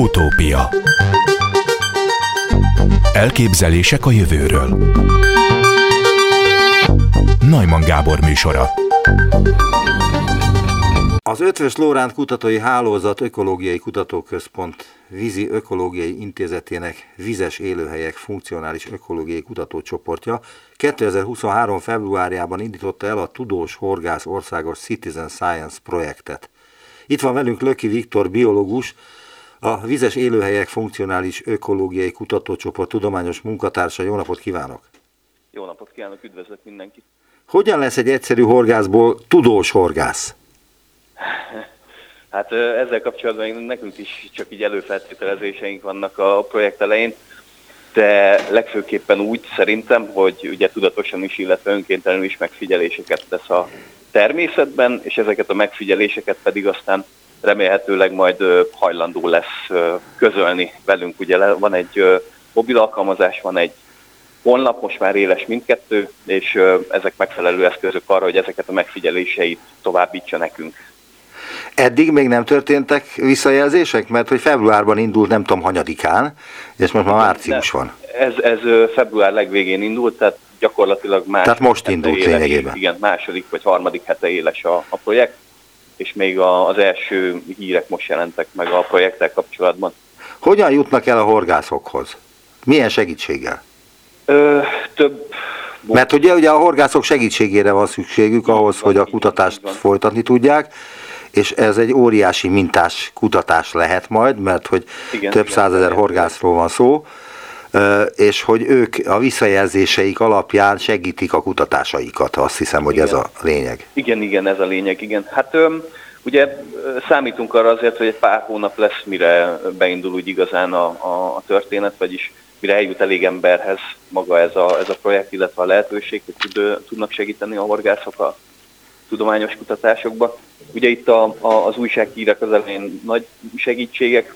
Utópia Elképzelések a jövőről Najman Gábor műsora Az Ötvös Lóránt Kutatói Hálózat Ökológiai Kutatóközpont Vízi Ökológiai Intézetének Vizes Élőhelyek Funkcionális Ökológiai Kutatócsoportja 2023. februárjában indította el a Tudós Horgász Országos Citizen Science projektet. Itt van velünk Löki Viktor, biológus, a Vizes Élőhelyek Funkcionális Ökológiai Kutatócsoport tudományos munkatársa. Jó napot kívánok! Jó napot kívánok, üdvözlök mindenkit! Hogyan lesz egy egyszerű horgászból tudós horgász? Hát ezzel kapcsolatban nekünk is csak így előfeltételezéseink vannak a projekt elején, de legfőképpen úgy szerintem, hogy ugye tudatosan is, illetve önkéntelenül is megfigyeléseket tesz a természetben, és ezeket a megfigyeléseket pedig aztán remélhetőleg majd hajlandó lesz közölni velünk. Ugye van egy mobil alkalmazás, van egy honlap, most már éles mindkettő, és ezek megfelelő eszközök arra, hogy ezeket a megfigyeléseit továbbítsa nekünk. Eddig még nem történtek visszajelzések, mert hogy februárban indult, nem tudom, hanyadikán, és most már március van. Ez, ez február legvégén indult, tehát gyakorlatilag más. Tehát most indult lényegében. Igen, második vagy harmadik hete éles a, a projekt, és még a, az első hírek most jelentek meg a projekttel kapcsolatban. Hogyan jutnak el a horgászokhoz? Milyen segítséggel? Ö, több mert ugye, ugye a horgászok segítségére van szükségük ahhoz, hogy a kutatást folytatni tudják, és ez egy óriási mintás kutatás lehet majd, mert hogy igen, több százezer horgászról van szó, és hogy ők a visszajelzéseik alapján segítik a kutatásaikat, azt hiszem, hogy igen. ez a lényeg. Igen, igen, ez a lényeg, igen. Hát ugye számítunk arra azért, hogy egy pár hónap lesz, mire beindul úgy igazán a, a, a történet, vagyis mire eljut elég emberhez maga ez a, ez a projekt, illetve a lehetőség, hogy tud, tudnak segíteni a horgászok a tudományos kutatásokba. Ugye itt a, a, az újsághírek az elején nagy segítségek,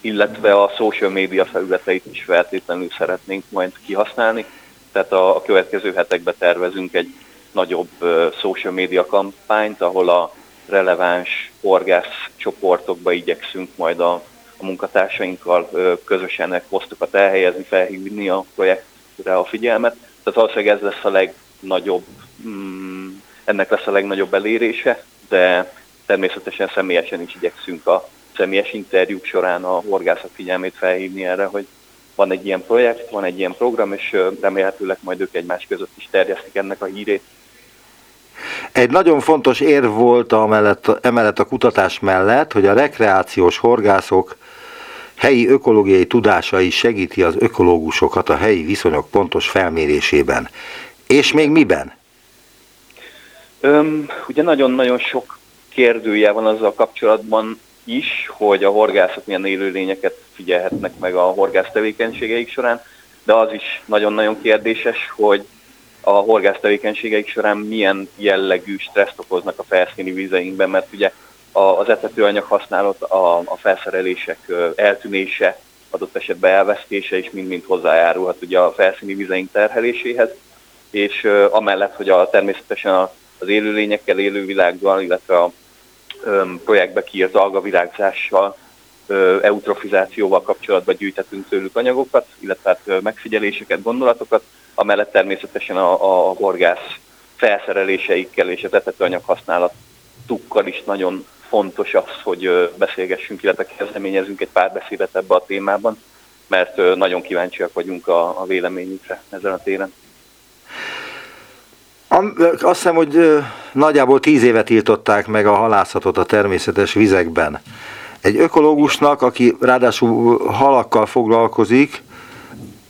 illetve a social media felületeit is feltétlenül szeretnénk majd kihasználni. Tehát a, a következő hetekben tervezünk egy nagyobb uh, social media kampányt, ahol a releváns horgász csoportokba igyekszünk majd a, a munkatársainkkal uh, közösen posztokat elhelyezni, felhívni a projektre a figyelmet. Tehát valószínűleg ez lesz a legnagyobb, mm, ennek lesz a legnagyobb elérése, de természetesen személyesen is igyekszünk a személyes interjúk során a horgászok figyelmét felhívni erre, hogy van egy ilyen projekt, van egy ilyen program, és remélhetőleg majd ők egymás között is terjesztik ennek a hírét. Egy nagyon fontos érv volt amellett, emellett a kutatás mellett, hogy a rekreációs horgászok helyi ökológiai tudásai segíti az ökológusokat a helyi viszonyok pontos felmérésében. És még miben? Öm, ugye nagyon-nagyon sok kérdője van azzal kapcsolatban, is, hogy a horgászok milyen élőlényeket figyelhetnek meg a horgász tevékenységeik során, de az is nagyon-nagyon kérdéses, hogy a horgász tevékenységeik során milyen jellegű stresszt okoznak a felszíni vizeinkben, mert ugye az etetőanyag használat, a, a felszerelések eltűnése, adott esetben elvesztése is mind-mind hozzájárulhat ugye a felszíni vizeink terheléséhez, és amellett, hogy a, természetesen az élőlényekkel, élővilággal, illetve a projektbe kiírt algavirágzással, eutrofizációval kapcsolatban gyűjtetünk tőlük anyagokat, illetve hát megfigyeléseket, gondolatokat, amellett természetesen a, a horgász felszereléseikkel és az etetőanyag használatukkal is nagyon fontos az, hogy beszélgessünk, illetve kezdeményezünk egy pár beszédet ebbe a témában, mert nagyon kíváncsiak vagyunk a, a véleményükre ezen a téren. Azt hiszem, hogy nagyjából tíz évet tiltották meg a halászatot a természetes vizekben. Egy ökológusnak, aki ráadásul halakkal foglalkozik,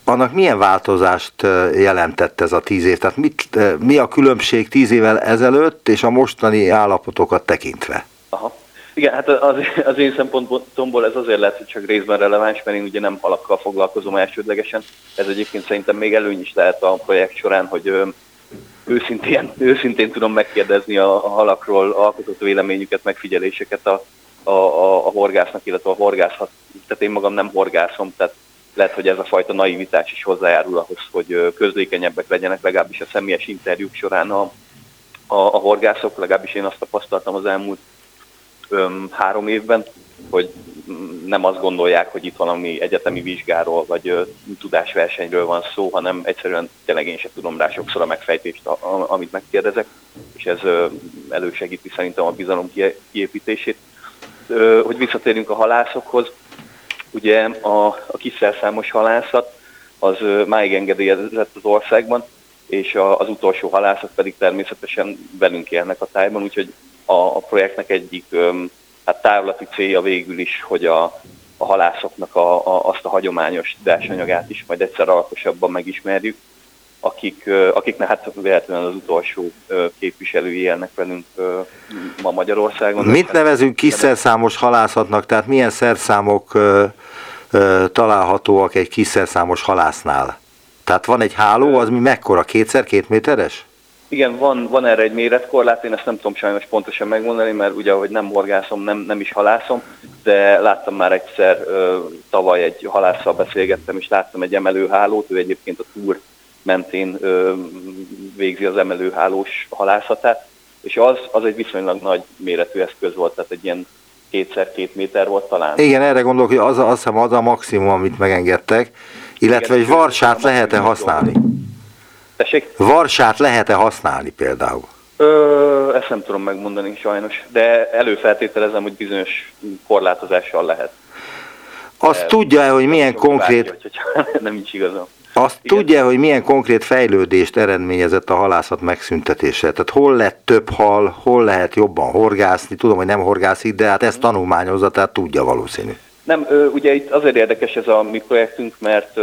annak milyen változást jelentett ez a tíz év? Tehát mit, mi a különbség tíz évvel ezelőtt és a mostani állapotokat tekintve? Aha. Igen, hát az, az én szempontomból ez azért lehet, hogy csak részben releváns, mert én ugye nem halakkal foglalkozom elsődlegesen. Ez egyébként szerintem még előny is lehet a projekt során, hogy őszintén, őszintén tudom megkérdezni a, halakról alkotott véleményüket, megfigyeléseket a, a, a, a horgásznak, illetve a horgászhat. Tehát én magam nem horgászom, tehát lehet, hogy ez a fajta naivitás is hozzájárul ahhoz, hogy közlékenyebbek legyenek, legalábbis a személyes interjúk során a, a, a horgászok, legalábbis én azt tapasztaltam az elmúlt öm, három évben, hogy nem azt gondolják, hogy itt valami egyetemi vizsgáról vagy tudásversenyről van szó, hanem egyszerűen tényleg én sem tudom rá sokszor a megfejtést, amit megkérdezek, és ez elősegíti szerintem a bizalom kiépítését. Hogy visszatérjünk a halászokhoz, ugye a, a kiszerszámos halászat az máig engedélyezett az országban, és a, az utolsó halászok pedig természetesen velünk élnek a tájban, úgyhogy a, a projektnek egyik hát távlati célja végül is, hogy a, a halászoknak a, a, azt a hagyományos társanyagát is majd egyszer alakosabban megismerjük, akik, akiknek hát véletlenül az utolsó képviselői élnek velünk ma Magyarországon. Mit nevezünk kis szerszámos halászatnak, tehát milyen szerszámok találhatóak egy kis szerszámos halásznál? Tehát van egy háló, az mi mekkora? Kétszer két méteres? Igen, van, van erre egy méretkorlát, én ezt nem tudom sajnos pontosan megmondani, mert ugye, hogy nem horgászom, nem, nem is halászom, de láttam már egyszer, tavaly egy halásszal beszélgettem, és láttam egy emelőhálót, ő egyébként a túr mentén végzi az emelőhálós halászatát, és az, az egy viszonylag nagy méretű eszköz volt, tehát egy ilyen kétszer két méter volt talán. Igen, erre gondolok, hogy az, az, az a maximum, amit megengedtek, illetve egy varsát lehet-e használni? Tessék? Varsát lehet-e használni például? Ö, ezt nem tudom megmondani sajnos, de előfeltételezem, hogy bizonyos korlátozással lehet. Azt tudja-e, hogy milyen konkrét... Bárki, nem nincs igazam. Azt Igen. tudja, hogy milyen konkrét fejlődést eredményezett a halászat megszüntetése? Tehát hol lett több hal, hol lehet jobban horgászni? Tudom, hogy nem horgászik, de hát ezt tanulmányozza, tehát tudja valószínű. Nem, ugye itt azért érdekes ez a mi projektünk, mert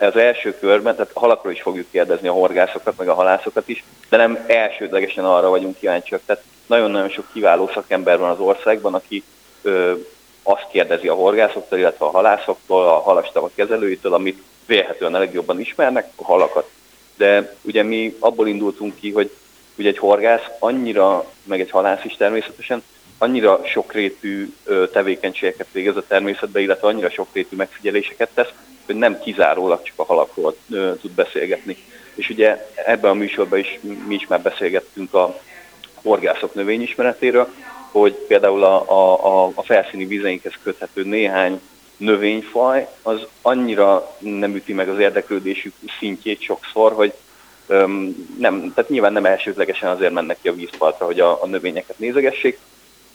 az első körben, tehát halakról is fogjuk kérdezni a horgászokat, meg a halászokat is, de nem elsődlegesen arra vagyunk kíváncsiak. Tehát nagyon-nagyon sok kiváló szakember van az országban, aki ö, azt kérdezi a horgászoktól, illetve a halászoktól, a halastavak kezelőitől, amit vélhetően a legjobban ismernek, a halakat. De ugye mi abból indultunk ki, hogy ugye egy horgász annyira, meg egy halász is természetesen, annyira sokrétű tevékenységeket végez a természetben, illetve annyira sokrétű megfigyeléseket tesz, hogy nem kizárólag csak a halakról tud beszélgetni. És ugye ebben a műsorban is mi is már beszélgettünk a horgászok növényismeretéről, hogy például a, a, a felszíni vizeinkhez köthető néhány növényfaj az annyira nem üti meg az érdeklődésük szintjét sokszor, hogy öm, nem, tehát nyilván nem elsődlegesen azért mennek ki a vízpartra, hogy a, a növényeket nézegessék,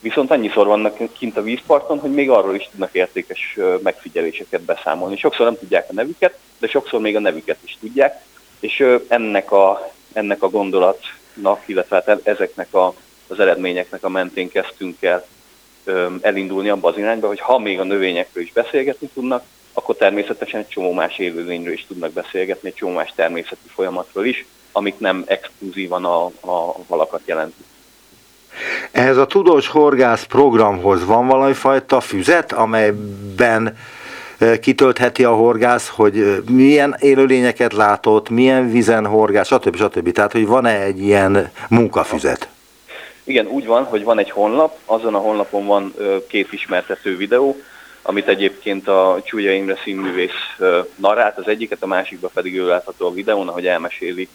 viszont annyiszor vannak kint a vízparton, hogy még arról is tudnak értékes megfigyeléseket beszámolni. Sokszor nem tudják a nevüket, de sokszor még a nevüket is tudják, és ennek a, ennek a gondolatnak, illetve hát ezeknek a, az eredményeknek a mentén kezdtünk el elindulni abba az irányba, hogy ha még a növényekről is beszélgetni tudnak, akkor természetesen egy csomó más élőlényről is tudnak beszélgetni, egy csomó más természeti folyamatról is, amik nem exkluzívan a, a halakat jelentik. Ehhez a tudós horgász programhoz van valami fajta füzet, amelyben kitöltheti a horgász, hogy milyen élőlényeket látott, milyen vizen horgász, stb. stb. Tehát, hogy van-e egy ilyen munkafüzet? Igen, úgy van, hogy van egy honlap, azon a honlapon van két ismertető videó, amit egyébként a Csúlya Imre színművész narrált, az egyiket, a másikba pedig ő látható a videón, ahogy elmeséli,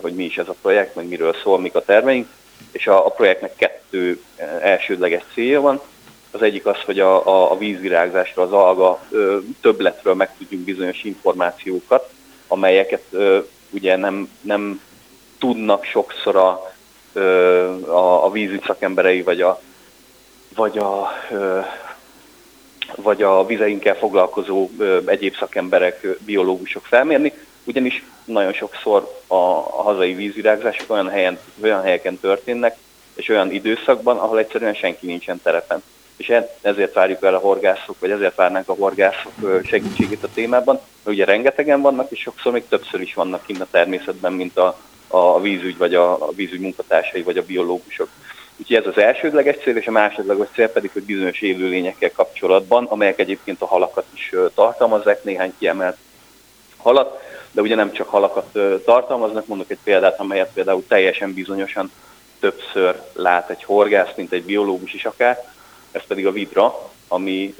hogy mi is ez a projekt, meg miről szól, mik a terveink, és a, a projektnek kettő elsődleges célja van. Az egyik az, hogy a, a, a vízvirágzásra, az alga ö, többletről megtudjunk bizonyos információkat, amelyeket ö, ugye nem, nem tudnak sokszor a, a, a vízügy szakemberei, vagy a, vagy a, vagy a vizeinkkel foglalkozó egyéb szakemberek, biológusok felmérni, ugyanis nagyon sokszor a, a hazai vízvirágzások olyan, helyen, olyan helyeken történnek, és olyan időszakban, ahol egyszerűen senki nincsen terepen. És e, ezért várjuk el a horgászok, vagy ezért várnánk a horgászok segítségét a témában, mert ugye rengetegen vannak, és sokszor még többször is vannak kint a természetben, mint a, a vízügy, vagy a, a vízügy munkatársai, vagy a biológusok. Úgyhogy ez az elsődleges cél, és a másodlagos cél pedig, hogy bizonyos élőlényekkel kapcsolatban, amelyek egyébként a halakat is tartalmazzák, néhány kiemelt halat, de ugye nem csak halakat tartalmaznak, mondok egy példát, amelyet például teljesen bizonyosan többször lát egy horgász, mint egy biológus is akár, ez pedig a vidra, ami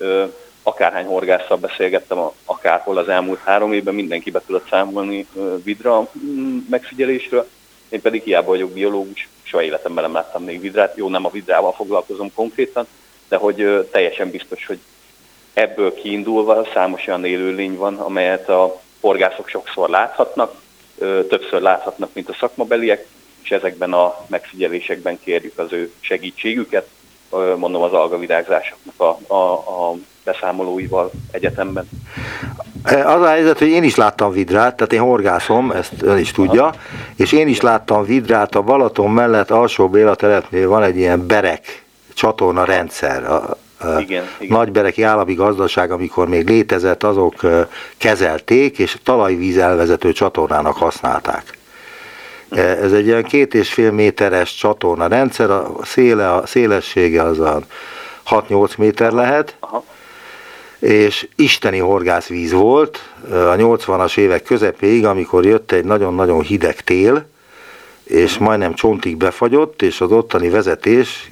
akárhány horgásszal beszélgettem akárhol az elmúlt három évben, mindenki be tudott számolni vidra mm, megfigyelésről. Én pedig hiába vagyok biológus, soha életemben nem láttam még vidrát. Jó, nem a vidrával foglalkozom konkrétan, de hogy teljesen biztos, hogy ebből kiindulva számos olyan élőlény van, amelyet a horgászok sokszor láthatnak, többször láthatnak, mint a szakmabeliek, és ezekben a megfigyelésekben kérjük az ő segítségüket, mondom az algavirágzásoknak a, a, a beszámolóival egyetemben. Az a helyzet, hogy én is láttam vidrát, tehát én horgászom, ezt ön is tudja, és én is láttam vidrát, a Balaton mellett alsó Béla telepnél van egy ilyen berek csatorna rendszer. Igen, igen. Nagybereki állami gazdaság, amikor még létezett, azok kezelték, és talajvíz elvezető csatornának használták. Ez egy ilyen két és fél méteres csatorna rendszer, a, széle, a szélessége az a 6-8 méter lehet, Aha. és isteni horgászvíz volt a 80-as évek közepéig, amikor jött egy nagyon-nagyon hideg tél, és majdnem csontig befagyott, és az ottani vezetés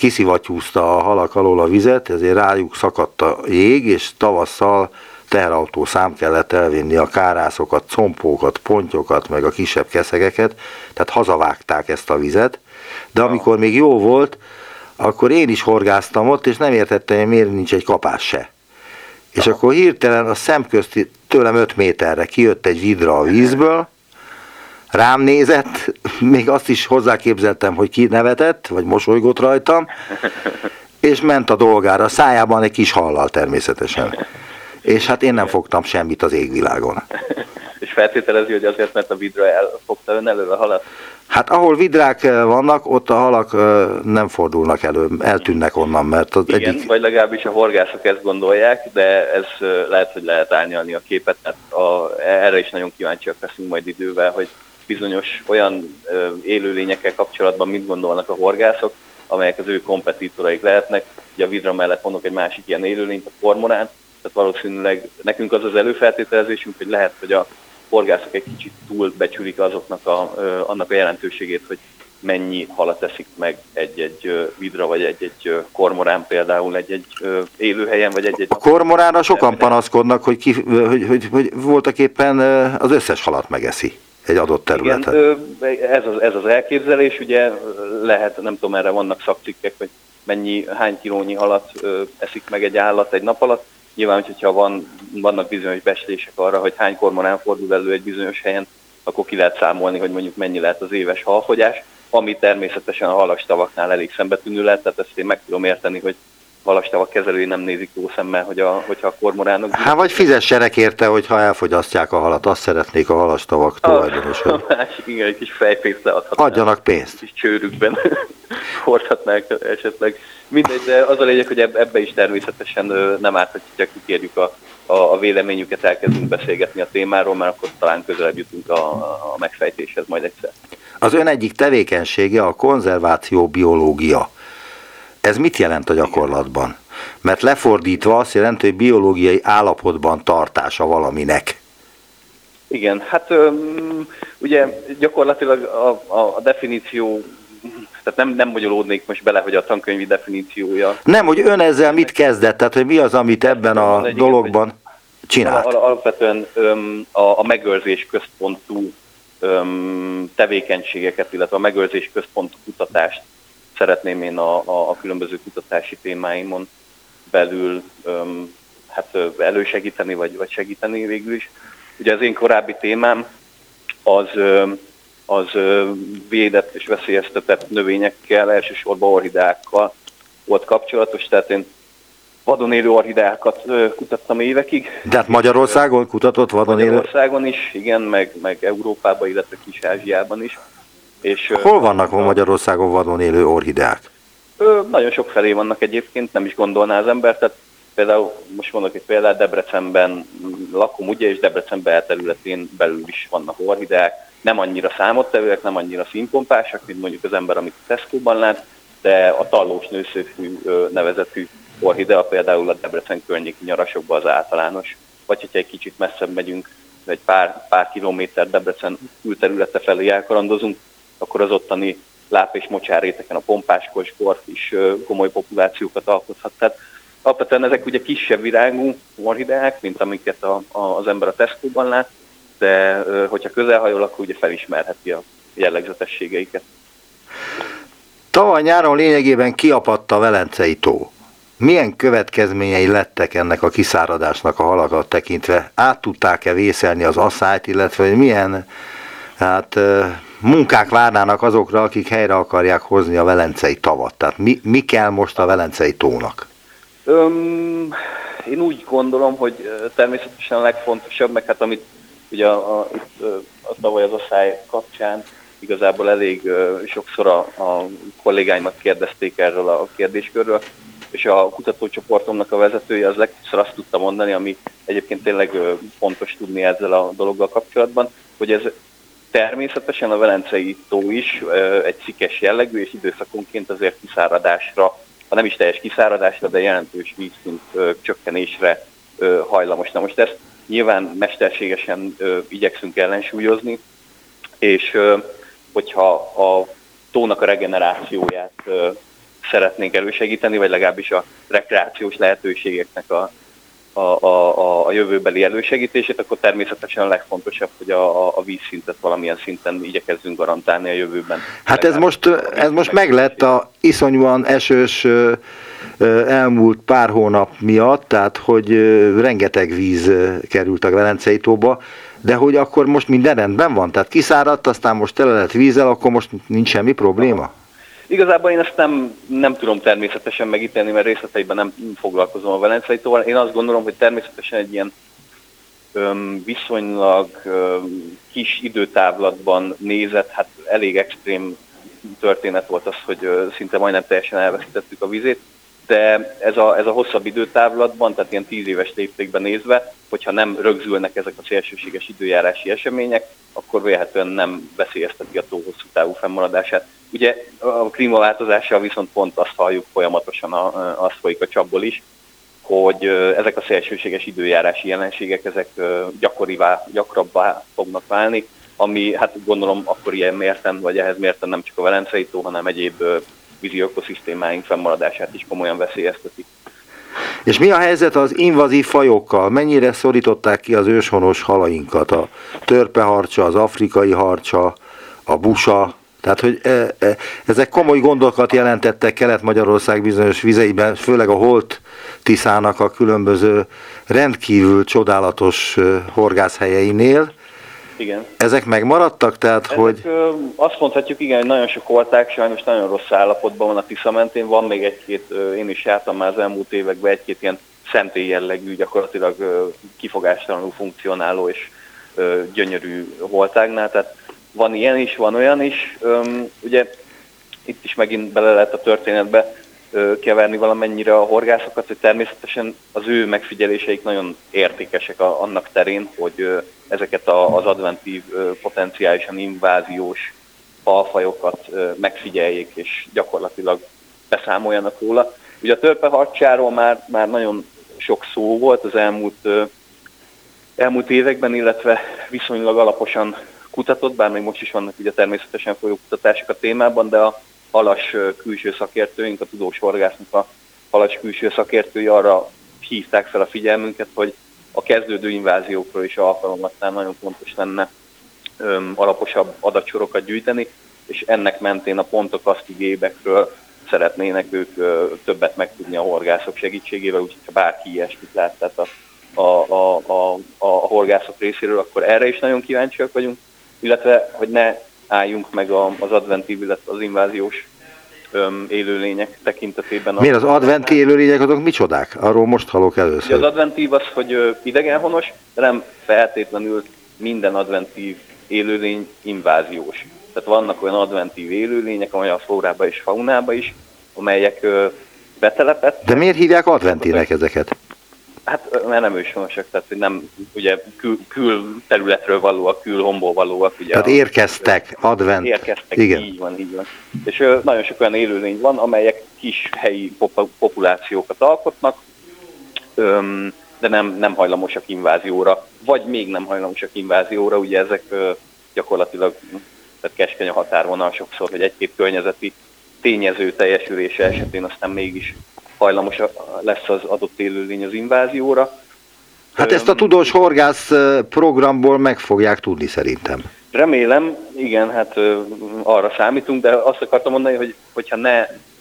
kiszivattyúzta a halak alól a vizet, ezért rájuk szakadt a jég, és tavasszal teherautó szám kellett elvinni a kárászokat, compókat, pontyokat, meg a kisebb keszegeket, tehát hazavágták ezt a vizet, de amikor még jó volt, akkor én is horgáztam ott, és nem értettem, hogy miért nincs egy kapás se. És akkor hirtelen a szemközti tőlem 5 méterre kijött egy vidra a vízből, rám nézett, még azt is hozzáképzeltem, hogy ki nevetett, vagy mosolygott rajtam, és ment a dolgára, szájában egy kis hallal természetesen és hát én nem fogtam semmit az égvilágon. és feltételezi, hogy azért, mert a vidra elfogta ön elő a halat? Hát ahol vidrák eh, vannak, ott a halak eh, nem fordulnak elő, eltűnnek onnan, mert az Igen, egyik... vagy legalábbis a horgászok ezt gondolják, de ez eh, lehet, hogy lehet árnyalni a képet, mert a, erre is nagyon kíváncsiak leszünk majd idővel, hogy bizonyos olyan élőlényekkel kapcsolatban mit gondolnak a horgászok, amelyek az ő kompetitoraik lehetnek. Ugye a vidra mellett mondok egy másik ilyen élőlényt, a kormorán, tehát valószínűleg nekünk az az előfeltételezésünk, hogy lehet, hogy a horgászok egy kicsit túl becsülik azoknak a, annak a jelentőségét, hogy mennyi halat eszik meg egy-egy vidra, vagy egy-egy kormorán például egy-egy élőhelyen, vagy egy-egy... A kormoránra sokan panaszkodnak, hogy, ki, hogy, hogy, hogy voltak éppen az összes halat megeszi egy adott területen. Igen, ez az, ez az elképzelés, ugye lehet, nem tudom, erre vannak szakcikkek, hogy mennyi, hány kilónyi halat eszik meg egy állat egy nap alatt, Nyilván, hogyha van, vannak bizonyos beszélések arra, hogy hány kormorán fordul elő egy bizonyos helyen, akkor ki lehet számolni, hogy mondjuk mennyi lehet az éves halfogyás, ami természetesen a halastavaknál elég szembetűnő lehet, tehát ezt én meg tudom érteni, hogy halastavak kezelői nem nézik jó szemmel, hogy a, hogyha a kormoránok... Hát vagy fizessenek érte, hogyha elfogyasztják a halat, azt szeretnék a halastavak tulajdonosok. A másik, igen, egy kis fejpénzt leadhatnák. Adjanak pénzt. Kis csőrükben hordhatnák esetleg. Mindegy, de az a lényeg, hogy ebbe is természetesen nem árt, hogy kikérjük a, a, a véleményüket, elkezdünk beszélgetni a témáról, mert akkor talán közelebb jutunk a, a megfejtéshez majd egyszer. Az ön egyik tevékenysége a konzerváció biológia. Ez mit jelent a gyakorlatban? Mert lefordítva azt jelenti, hogy biológiai állapotban tartása valaminek. Igen, hát ugye gyakorlatilag a, a, a definíció tehát nem, nem bonyolódnék most bele, hogy a tankönyvi definíciója. Nem, hogy ön ezzel mit kezdett, tehát hogy mi az, amit ebben a dologban csinált? Alapvetően a, a megőrzés központú tevékenységeket, illetve a megőrzés központú kutatást szeretném én a, a, a különböző kutatási témáimon belül öm, hát elősegíteni, vagy, vagy segíteni végül is. Ugye az én korábbi témám az, az védett és veszélyeztetett növényekkel, elsősorban orhideákkal volt kapcsolatos, tehát én vadon élő orhideákat kutattam évekig. De hát Magyarországon kutatott vadon élő? Magyarországon is, igen, meg, meg Európában, illetve Kis-Ázsiában is. És, Hol vannak a Magyarországon vadon élő orhideák? Nagyon sok felé vannak egyébként, nem is gondolná az ember, tehát például most mondok egy példát, Debrecenben lakom ugye, és Debrecen belterületén belül is vannak orhideák, nem annyira számottevőek, nem annyira színpompásak, mint mondjuk az ember, amit Tesco-ban lát, de a tallós nőszőfű nevezetű orhidea például a Debrecen környéki nyarasokban az általános, vagy hogyha egy kicsit messzebb megyünk, egy pár, pár kilométer Debrecen külterülete felé elkarandozunk, akkor az ottani láp és mocsárréteken a pompáskos gorf is komoly populációkat alkothat. Tehát alapvetően ezek ugye kisebb virágú orhideák, mint amiket a, a, az ember a Tesco-ban lát, de hogyha közelhajol, akkor ugye felismerheti a jellegzetességeiket. Tavaly nyáron lényegében kiapadt a Velencei tó. Milyen következményei lettek ennek a kiszáradásnak a halakat tekintve? Át tudták-e vészelni az asszályt, illetve hogy milyen hát, munkák várnának azokra, akik helyre akarják hozni a Velencei tavat? Tehát mi, mi kell most a Velencei tónak? Öm, én úgy gondolom, hogy természetesen a legfontosabb, meg hát amit ugye a, a, itt, a tavaly az asszály kapcsán igazából elég uh, sokszor a, a kollégáimat kérdezték erről a kérdéskörről, és a kutatócsoportomnak a vezetője az legtöbbször azt tudta mondani, ami egyébként tényleg fontos tudni ezzel a dologgal kapcsolatban, hogy ez természetesen a Velencei tó is egy szikes jellegű, és időszakonként azért kiszáradásra, ha nem is teljes kiszáradásra, de jelentős vízszint csökkenésre hajlamos. Na most ezt nyilván mesterségesen igyekszünk ellensúlyozni, és hogyha a tónak a regenerációját szeretnénk elősegíteni, vagy legalábbis a rekreációs lehetőségeknek a, a, a, a jövőbeli elősegítését, akkor természetesen a legfontosabb, hogy a, a vízszintet valamilyen szinten igyekezzünk garantálni a jövőben. Hát ez most, ez most meglett a iszonyúan esős elmúlt pár hónap miatt, tehát hogy rengeteg víz került a Velencei tóba, de hogy akkor most minden rendben van? Tehát kiszáradt, aztán most tele lett vízzel, akkor most nincs semmi probléma? Igazából én ezt nem, nem tudom természetesen megítélni, mert részleteiben nem foglalkozom a Velencei tóval. Én azt gondolom, hogy természetesen egy ilyen öm, viszonylag öm, kis időtávlatban nézett, hát elég extrém történet volt az, hogy ö, szinte majdnem teljesen elveszítettük a vizét de ez a, ez a hosszabb időtávlatban, tehát ilyen tíz éves léptékben nézve, hogyha nem rögzülnek ezek a szélsőséges időjárási események, akkor véletlenül nem veszélyezteti a tó hosszú távú fennmaradását. Ugye a klímaváltozással viszont pont azt halljuk folyamatosan, azt folyik a csapból is, hogy ezek a szélsőséges időjárási jelenségek, ezek gyakorivá, gyakrabbá fognak válni, ami hát gondolom akkor ilyen mérten, vagy ehhez mérten nem csak a Velencei tó, hanem egyéb vízi ökoszisztémáink fennmaradását is komolyan veszélyezteti. És mi a helyzet az invazív fajokkal? Mennyire szorították ki az őshonos halainkat? A törpeharcsa, az afrikai harcsa, a busa, tehát, hogy e, e, ezek komoly gondokat jelentettek Kelet-Magyarország bizonyos vizeiben, főleg a Holt Tiszának a különböző rendkívül csodálatos horgászhelyeinél. Igen. Ezek megmaradtak? Tehát, Ezek, hogy... Ö, azt mondhatjuk, igen, hogy nagyon sok volták, sajnos nagyon rossz állapotban van a Tisza mentén. Van még egy-két, én is jártam már az elmúlt években egy-két ilyen szentély jellegű, gyakorlatilag ö, kifogástalanul funkcionáló és ö, gyönyörű voltágnál. Tehát van ilyen is, van olyan is. Ö, ugye itt is megint bele lehet a történetbe keverni valamennyire a horgászokat, hogy természetesen az ő megfigyeléseik nagyon értékesek a, annak terén, hogy ezeket a, az adventív, potenciálisan inváziós falfajokat megfigyeljék, és gyakorlatilag beszámoljanak róla. Ugye a törpeharcsáról már, már nagyon sok szó volt az elmúlt, elmúlt években, illetve viszonylag alaposan kutatott, bár még most is vannak ugye természetesen folyó kutatások a témában, de a halas külső szakértőink, a tudós horgásznak a halas külső szakértői arra hívták fel a figyelmünket, hogy a kezdődő inváziókról is alkalommal nagyon fontos lenne öm, alaposabb adatsorokat gyűjteni, és ennek mentén a pontok azt gébekről szeretnének ők ö, többet megtudni a horgászok segítségével, úgyhogy ha bárki ilyesmit lát, tehát a, a, a, a, a horgászok részéről, akkor erre is nagyon kíváncsiak vagyunk, illetve hogy ne álljunk meg az adventív, illetve az inváziós öm, élőlények tekintetében. Miért az adventi élőlények azok micsodák? Arról most hallok először. Az adventív az, hogy idegenhonos, de nem feltétlenül minden adventív élőlény inváziós. Tehát vannak olyan adventív élőlények, amely a flórába és faunába is, amelyek betelepett. De miért hívják adventínek ezeket? Hát mert nem őshonosak, tehát hogy nem ugye kül, kül területről valóak, kül homból valóak. Ugye tehát érkeztek, advent. Érkeztek, Igen. így van, így van. És ö, nagyon sok olyan élőlény van, amelyek kis helyi pop- populációkat alkotnak, öm, de nem, nem hajlamosak invázióra, vagy még nem hajlamosak invázióra, ugye ezek ö, gyakorlatilag tehát keskeny a határvonal sokszor, hogy egy-két környezeti tényező teljesülése esetén aztán mégis hajlamos lesz az adott élőlény az invázióra. Hát ezt a tudós horgász programból meg fogják tudni szerintem. Remélem, igen, hát arra számítunk, de azt akartam mondani, hogy hogyha ne,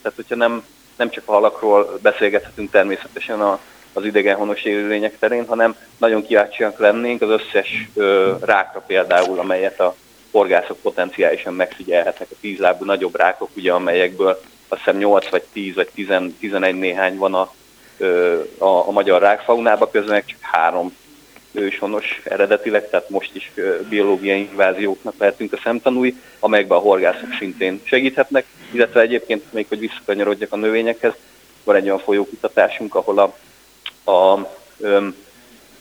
tehát hogyha nem, nem csak a halakról beszélgethetünk természetesen a, az idegenhonos élőlények terén, hanem nagyon kíváncsiak lennénk az összes ö, rákra például, amelyet a horgászok potenciálisan megfigyelhetnek, a tízlábú nagyobb rákok, ugye, amelyekből azt hiszem 8 vagy 10 vagy 10, 11 néhány van a, a, a magyar rákfaunában, közben csak három őshonos eredetileg, tehát most is biológiai invázióknak lehetünk a szemtanúi, amelyekben a horgászok szintén segíthetnek, illetve egyébként még, hogy visszakanyarodjak a növényekhez, van egy olyan folyókutatásunk, ahol a, a öm,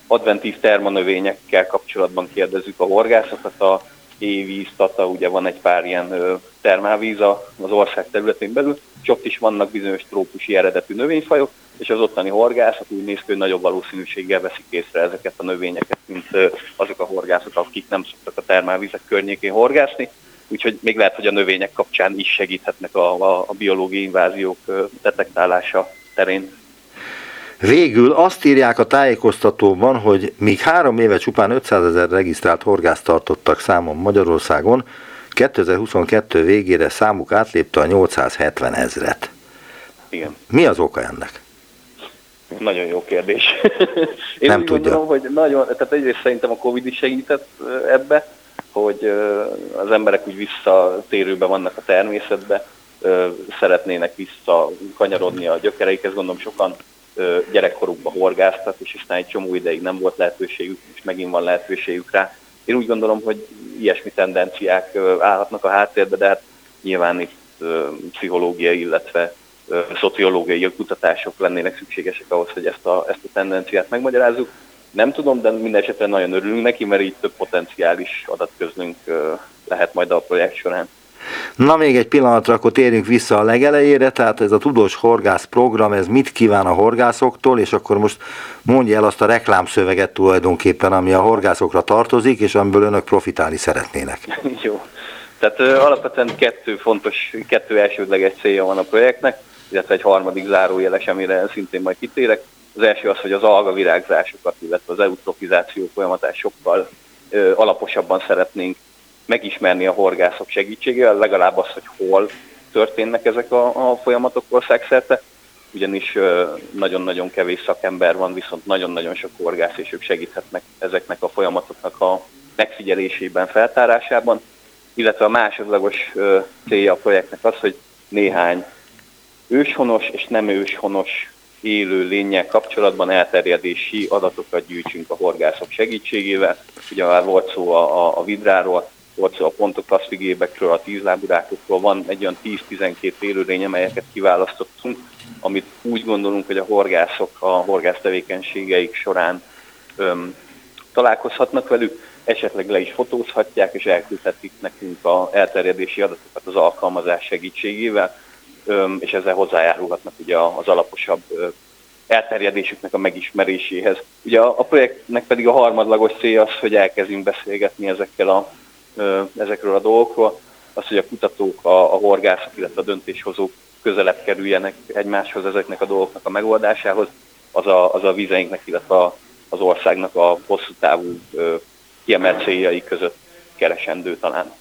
adventív termanövényekkel kapcsolatban kérdezzük a horgászokat, a évíz, tata, ugye van egy pár ilyen termálvíz az ország területén belül, és ott is vannak bizonyos trópusi eredetű növényfajok, és az ottani horgászok úgy néz ki, hogy nagyobb valószínűséggel veszik észre ezeket a növényeket, mint azok a horgászok, akik nem szoktak a termálvizek környékén horgászni. Úgyhogy még lehet, hogy a növények kapcsán is segíthetnek a, a, a biológiai inváziók detektálása terén. Végül azt írják a tájékoztatóban, hogy míg három éve csupán 500 ezer regisztrált horgász tartottak számon Magyarországon, 2022 végére számuk átlépte a 870 ezret. Igen. Mi az oka ennek? Nagyon jó kérdés. Én Nem úgy tudja. gondolom, hogy nagyon, tehát egyrészt szerintem a Covid is segített ebbe, hogy az emberek úgy visszatérőbe vannak a természetbe, szeretnének visszakanyarodni a gyökereikhez, gondolom sokan gyerekkorukban horgáztak, és aztán egy csomó ideig nem volt lehetőségük, és megint van lehetőségük rá. Én úgy gondolom, hogy ilyesmi tendenciák állhatnak a háttérbe, de hát nyilván itt pszichológiai, illetve szociológiai kutatások lennének szükségesek ahhoz, hogy ezt a, ezt a tendenciát megmagyarázzuk. Nem tudom, de minden esetre nagyon örülünk neki, mert így több potenciális adatközlünk lehet majd a projekt során. Na még egy pillanatra, akkor térjünk vissza a legelejére, tehát ez a Tudós Horgász program, ez mit kíván a horgászoktól, és akkor most mondja el azt a reklámszöveget tulajdonképpen, ami a horgászokra tartozik, és amiből önök profitálni szeretnének. Jó. Tehát ö, alapvetően kettő fontos, kettő elsődleges célja van a projektnek, illetve egy harmadik zárójeles, amire szintén majd kitérek. Az első az, hogy az alga virágzásokat, illetve az eutrofizáció folyamatát sokkal ö, alaposabban szeretnénk megismerni a horgászok segítségével, legalább az, hogy hol történnek ezek a, a folyamatok országszerte, ugyanis nagyon-nagyon kevés szakember van, viszont nagyon-nagyon sok horgász, és ők segíthetnek ezeknek a folyamatoknak a megfigyelésében, feltárásában, illetve a másodlagos célja a projektnek az, hogy néhány őshonos és nem őshonos élő lényel kapcsolatban elterjedési adatokat gyűjtsünk a horgászok segítségével. Ugye már volt szó a, a, a vidráról, volt szó a pontoklaszfigébekről, a tízláburákokról, van egy olyan 10-12 élőlény, amelyeket kiválasztottunk, amit úgy gondolunk, hogy a horgászok a horgász tevékenységeik során öm, találkozhatnak velük, esetleg le is fotózhatják, és elküldhetik nekünk a elterjedési adatokat az alkalmazás segítségével, öm, és ezzel hozzájárulhatnak ugye az alaposabb elterjedésüknek a megismeréséhez. Ugye a, a projektnek pedig a harmadlagos célja az, hogy elkezdjünk beszélgetni ezekkel a ezekről a dolgokról, az, hogy a kutatók, a, a horgászok, illetve a döntéshozók közelebb kerüljenek egymáshoz ezeknek a dolgoknak a megoldásához, az a, az a vizeinknek, illetve a, az országnak a hosszú távú kiemelt céljai között keresendő talán.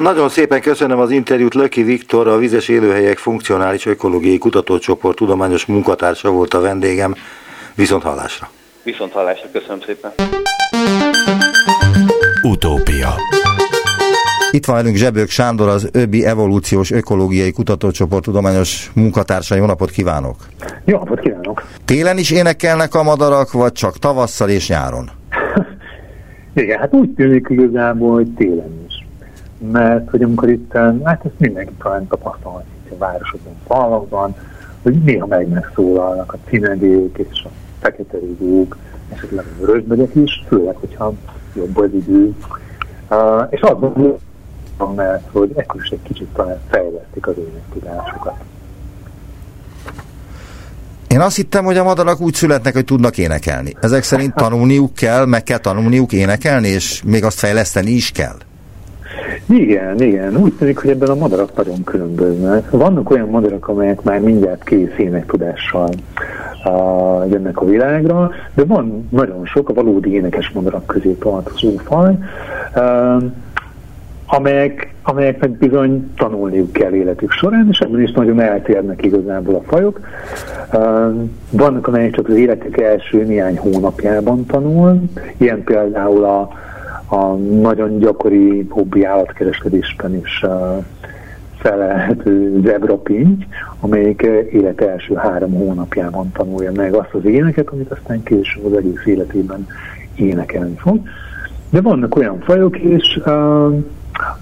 Nagyon szépen köszönöm az interjút. Löki Viktor, a Vizes Élőhelyek Funkcionális Ökológiai Kutatócsoport tudományos munkatársa volt a vendégem. Viszont hallásra. Viszont hallásra, köszönöm szépen. Utópia Itt van velünk Zsebők Sándor, az ÖBI Evolúciós Ökológiai Kutatócsoport tudományos munkatársa. Jó napot kívánok! Jó napot kívánok! Télen is énekelnek a madarak, vagy csak tavasszal és nyáron? Igen, hát úgy tűnik igazából, hogy télen is. Mert hogy amikor itt, hát ezt mindenki talán tapasztalhat itt a városokban, falvakban, hogy néha meg megszólalnak a cinedék és a fekete rigók, esetleg a vörösbegyek is, főleg, hogyha jobb az idő. Uh, és azt gondolom, mert hogy ekkor is egy kicsit talán fejlesztik az énektudásukat. Én azt hittem, hogy a madarak úgy születnek, hogy tudnak énekelni. Ezek szerint tanulniuk kell, meg kell tanulniuk énekelni, és még azt fejleszteni is kell. Igen, igen. Úgy tűnik, hogy ebben a madarak nagyon különböznek. Vannak olyan madarak, amelyek már mindjárt kész énektudással uh, jönnek a világra, de van nagyon sok a valódi énekes madarak közé tartozó faj, uh, amelyek, amelyeknek bizony tanulniuk kell életük során, és ebből is nagyon eltérnek igazából a fajok. Vannak, amelyek csak az életük első néhány hónapjában tanul, ilyen például a, a nagyon gyakori hobbi állatkereskedésben is felelhető zebrapinty, amelyik élet első három hónapjában tanulja meg azt az éneket, amit aztán később az egész életében énekelni fog. De vannak olyan fajok is,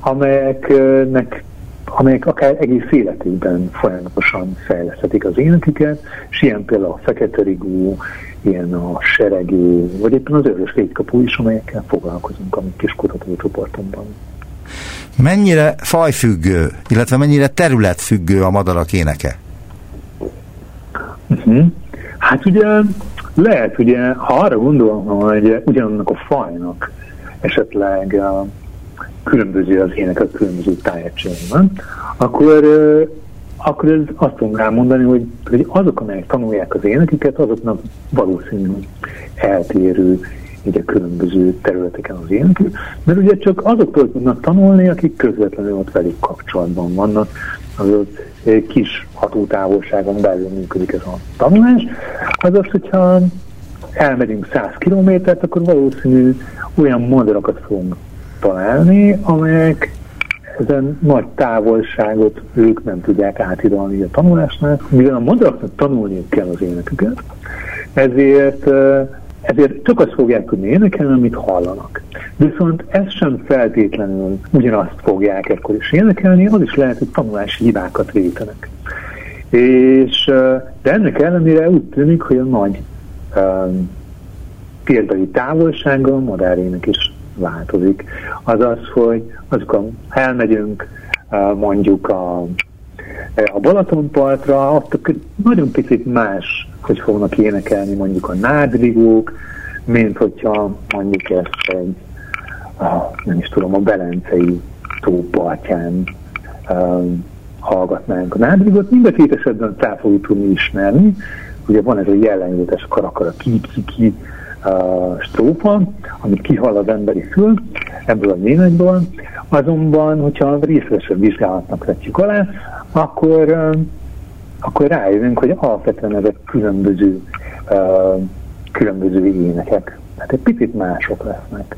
amelyeknek amelyek akár egész életükben folyamatosan fejleszthetik az éneküket, és ilyen például a fekete rigó, ilyen a seregő, vagy éppen az örös létkapú is, amelyekkel foglalkozunk a mi kis kutatócsoportunkban. Mennyire fajfüggő, illetve mennyire területfüggő a madarak éneke? Uh-huh. Hát ugye lehet, ugye, ha arra gondolom, hogy ugyanannak a fajnak esetleg uh, különböző az ének a különböző tájegységben, akkor, akkor ez azt tudom rámondani, hogy, hogy azok, amelyek tanulják az énekeket, azoknak valószínűleg eltérő így a különböző területeken az énekük, mert ugye csak azoktól tudnak tanulni, akik közvetlenül ott velük kapcsolatban vannak, azaz kis hatótávolságon belül működik ez a tanulás, azaz, hogyha elmegyünk 100 kilométert, akkor valószínű olyan madarakat fogunk találni, amelyek ezen nagy távolságot ők nem tudják átidalni a tanulásnál, mivel a madaraknak tanulniuk kell az éneküket, ezért, ezért csak azt fogják tudni énekelni, amit hallanak. Viszont ez sem feltétlenül ugyanazt fogják ekkor is énekelni, az is lehet, hogy tanulási hibákat vétenek. És, de ennek ellenére úgy tűnik, hogy a nagy um, példai távolsága a madárének is változik. Az az, hogy azok elmegyünk mondjuk a, a Balatonpartra, ott nagyon picit más, hogy fognak énekelni mondjuk a nádrigók, mint hogyha mondjuk ezt egy, nem is tudom, a Belencei tópartján um, hallgatnánk a nádrigot. Mind a két esetben fel fogjuk tudni ismerni. Ugye van ez a jellegzetes karakara ki-ki-ki uh, strófa, amit kihall az emberi fül ebből a énekből, azonban, hogyha részletesebb vizsgálatnak vetjük alá, akkor, uh, akkor rájövünk, hogy alapvetően ezek különböző, uh, különböző énekek. Hát egy picit mások lesznek.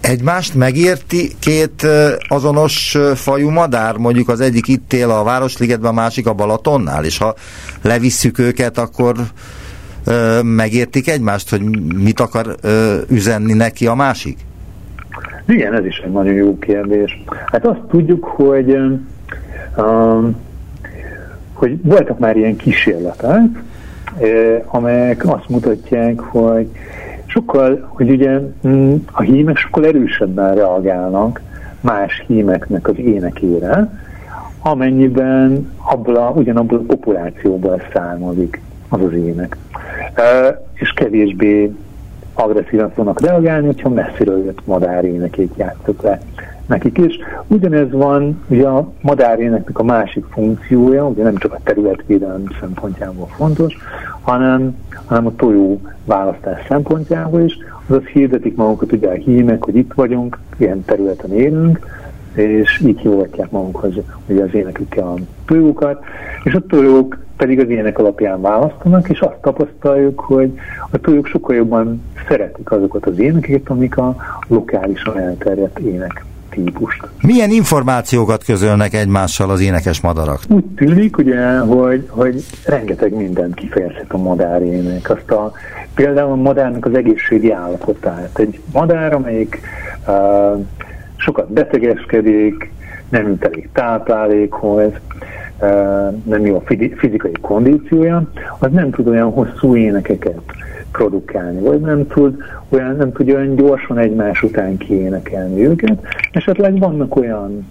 Egymást megérti két azonos fajú madár? Mondjuk az egyik itt él a Városligetben, a másik a Balatonnál, és ha levisszük őket, akkor ö, megértik egymást, hogy mit akar ö, üzenni neki a másik? Igen, ez is egy nagyon jó kérdés. Hát azt tudjuk, hogy, um, hogy voltak már ilyen kísérletek, amelyek azt mutatják, hogy sokkal, hogy ugye mm, a hímek sokkal erősebben reagálnak más hímeknek az énekére, amennyiben abból a, ugyanabból a populációból származik az az ének. És kevésbé agresszívan fognak reagálni, hogyha messziről jött madárénekét játszok le nekik is. Ugyanez van ugye a madáréneknek a másik funkciója, ugye nem csak a területvédelem szempontjából fontos, hanem, hanem a tojó választás szempontjából is, azaz hirdetik magukat ugye a hímek, hogy itt vagyunk, ilyen területen élünk, és így hívogatják magukhoz ugye az énekükkel a tojókat, és a tojók pedig az ének alapján választanak, és azt tapasztaljuk, hogy a tojók sokkal jobban szeretik azokat az énekeket, amik a lokálisan elterjedt ének típust. Milyen információkat közölnek egymással az énekes madarak? Úgy tűnik, ugye, hogy, hogy rengeteg mindent kifejezhet a madárének. Azt a, például a madárnak az egészségi állapotát. Egy madár, amelyik uh, sokat betegeskedik, nem jut elég táplálékhoz, nem jó a fizikai kondíciója, az nem tud olyan hosszú énekeket produkálni, vagy nem tud olyan, nem tud olyan gyorsan egymás után kiénekelni őket. Esetleg vannak olyan,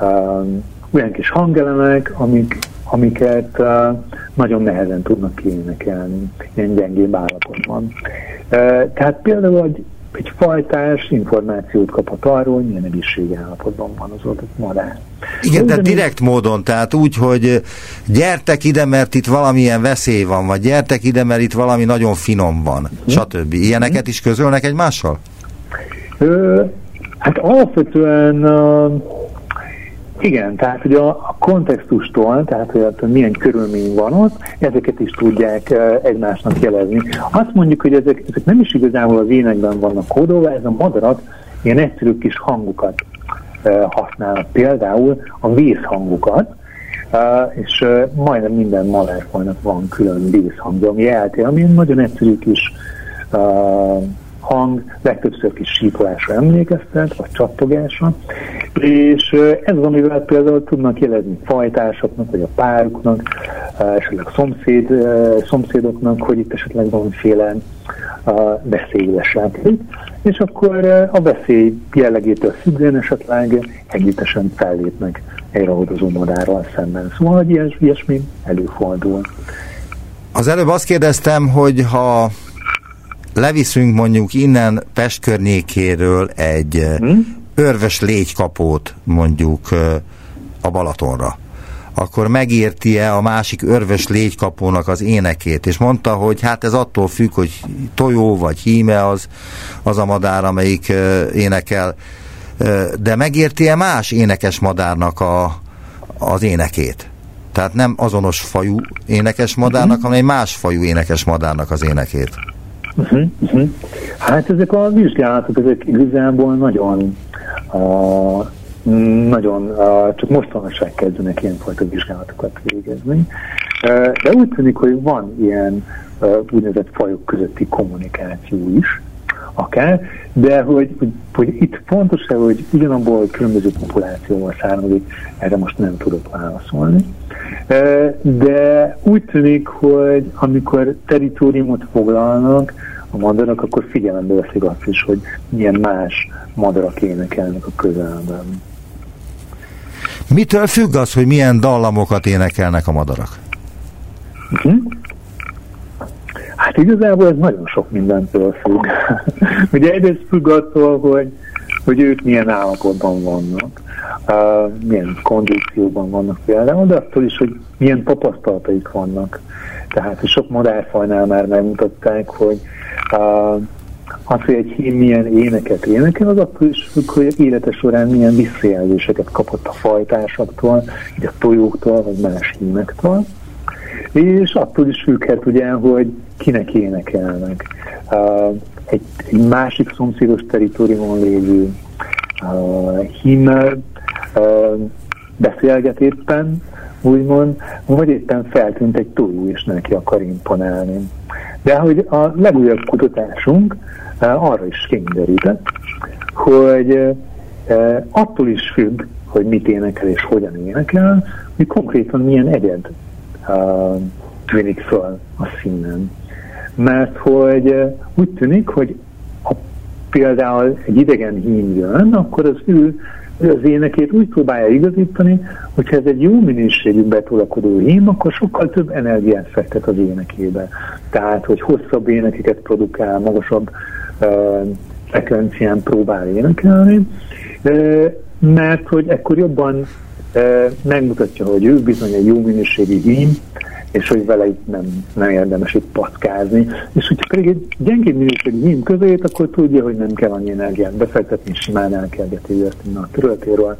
uh, olyan kis hangelemek, amik, amiket uh, nagyon nehezen tudnak kiénekelni, ilyen gyengébb állapotban. Uh, tehát például egy egy fajtás információt kaphat arról, hogy milyen egészségi állapotban van az adott madár. Igen, de direkt módon, tehát úgy, hogy gyertek ide, mert itt valamilyen veszély van, vagy gyertek ide, mert itt valami nagyon finom van, hm. stb. Ilyeneket is közölnek egymással? Ö, hát alapvetően igen, tehát hogy a, kontextustól, tehát hogy milyen körülmény van ott, ezeket is tudják egymásnak jelezni. Azt mondjuk, hogy ezek, ezek nem is igazából az énekben vannak kódolva, ez a madarat ilyen egyszerű kis hangokat használnak, például a vészhangokat, és majdnem minden madárfajnak van külön vészhangja, ami eltér, ami nagyon egyszerű kis hang, legtöbbször kis sípolásra emlékeztet, vagy csattogásra, és ez az, amivel például tudnak jelezni fajtásoknak, vagy a páruknak, esetleg szomszéd, szomszédoknak, hogy itt esetleg valamiféle veszély leselkedik, és akkor a veszély jellegétől függően esetleg együttesen fellépnek egy ragadozó madárral szemben. Szóval, hogy ilyes, ilyesmi előfordul. Az előbb azt kérdeztem, hogy ha leviszünk mondjuk innen Pest környékéről egy hmm? örves légykapót mondjuk a Balatonra, akkor megérti-e a másik örves légykapónak az énekét, és mondta, hogy hát ez attól függ, hogy tojó vagy híme az, az a madár, amelyik énekel, de megérti-e más énekes madárnak a, az énekét? Tehát nem azonos fajú énekes madárnak, uh-huh. hanem egy más fajú énekes madárnak az énekét. Uh-huh, uh-huh. Hát ezek a vizsgálatok, ezek igazából nagyon uh, nagyon, uh, csak mostanság kezdenek ilyenfajta vizsgálatokat végezni. Uh, de úgy tűnik, hogy van ilyen uh, úgynevezett fajok közötti kommunikáció is, akár, de hogy, hogy, hogy itt fontos-e, hogy ugyanabból különböző populációval származik, erre most nem tudok válaszolni. De úgy tűnik, hogy amikor teritoriumot foglalnak a madarak, akkor figyelembe veszik azt is, hogy milyen más madarak énekelnek a közelben. Mitől függ az, hogy milyen dallamokat énekelnek a madarak? Uh-huh. Hát igazából ez nagyon sok mindentől függ. Ugye egyrészt függ attól, hogy, hogy ők milyen állapotban vannak, uh, milyen kondícióban vannak például, de attól is, hogy milyen tapasztalataik vannak. Tehát sok madárfajnál már megmutatták, hogy uh, az, hogy egy hím milyen éneket énekel, az attól is függ, hogy élete során milyen visszajelzéseket kapott a fajtársaktól, így a tojóktól, vagy más hímektől. És attól is függhet ugye, hogy kinek énekelnek. Uh, egy, egy másik szomszédos teritoriumon lévő uh, himmel uh, beszélget éppen, úgymond, vagy éppen feltűnt egy túlú, és neki akar imponálni. De hogy a legújabb kutatásunk uh, arra is kényszerített, hogy uh, attól is függ, hogy mit énekel és hogyan énekel, hogy konkrétan milyen egyed uh, tűnik föl a színen mert hogy úgy tűnik, hogy ha például egy idegen hím jön, akkor az ő az énekét úgy próbálja igazítani, hogyha ez egy jó minőségű betolakodó hím, akkor sokkal több energiát fektet az énekébe. Tehát, hogy hosszabb énekeket produkál, magasabb uh, frekvencián próbál énekelni, mert hogy ekkor jobban megmutatja, hogy ő bizony egy jó minőségű hím, és hogy vele itt nem, nem érdemes itt patkázni. És hogyha pedig egy gyengébb minőségű hím közét, akkor tudja, hogy nem kell annyi energiát befektetni, simán elkergeti őt a területéről.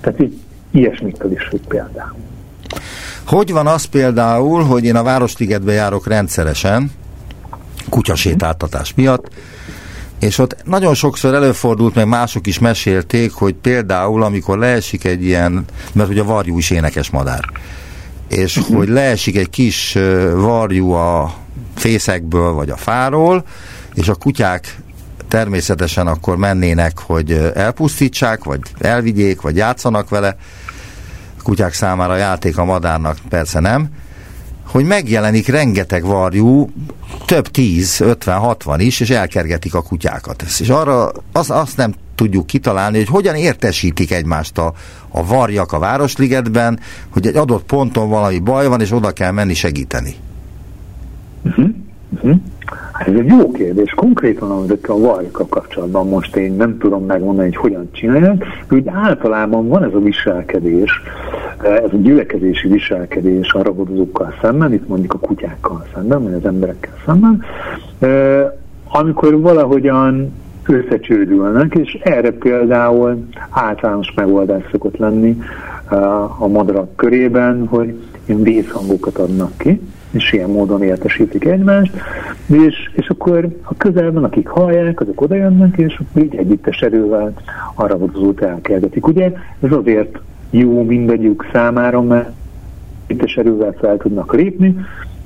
Tehát így ilyesmitől is függ például. Hogy van az például, hogy én a Városligetbe járok rendszeresen, kutyasétáltatás miatt, és ott nagyon sokszor előfordult, meg mások is mesélték, hogy például amikor leesik egy ilyen, mert ugye a varjú is énekes madár, és uh-huh. hogy leesik egy kis varjú a fészekből vagy a fáról, és a kutyák természetesen akkor mennének, hogy elpusztítsák, vagy elvigyék, vagy játszanak vele. A kutyák számára a játék a madárnak persze nem. Hogy megjelenik rengeteg varjú, több tíz, ötven, hatvan is, és elkergetik a kutyákat. És arra azt nem tudjuk kitalálni, hogy hogyan értesítik egymást a, a varjak a Városligetben, hogy egy adott ponton valami baj van, és oda kell menni segíteni. Uh-huh. Uh-huh. Hát ez egy jó kérdés. Konkrétan ezekkel a varjakkal kapcsolatban most én nem tudom megmondani, hogy hogyan csinálják. Úgy általában van ez a viselkedés, ez a gyülekezési viselkedés a ragadozókkal szemben, itt mondjuk a kutyákkal szemben, vagy az emberekkel szemben, amikor valahogyan összecsődülnek, és erre például általános megoldás szokott lenni a madarak körében, hogy vészhangokat adnak ki, és ilyen módon értesítik egymást, és, és akkor a közelben, akik hallják, azok oda jönnek, és így együttes erővel arra út elkeldetik. Ugye ez azért jó mindegyük számára, mert együttes erővel fel tudnak lépni,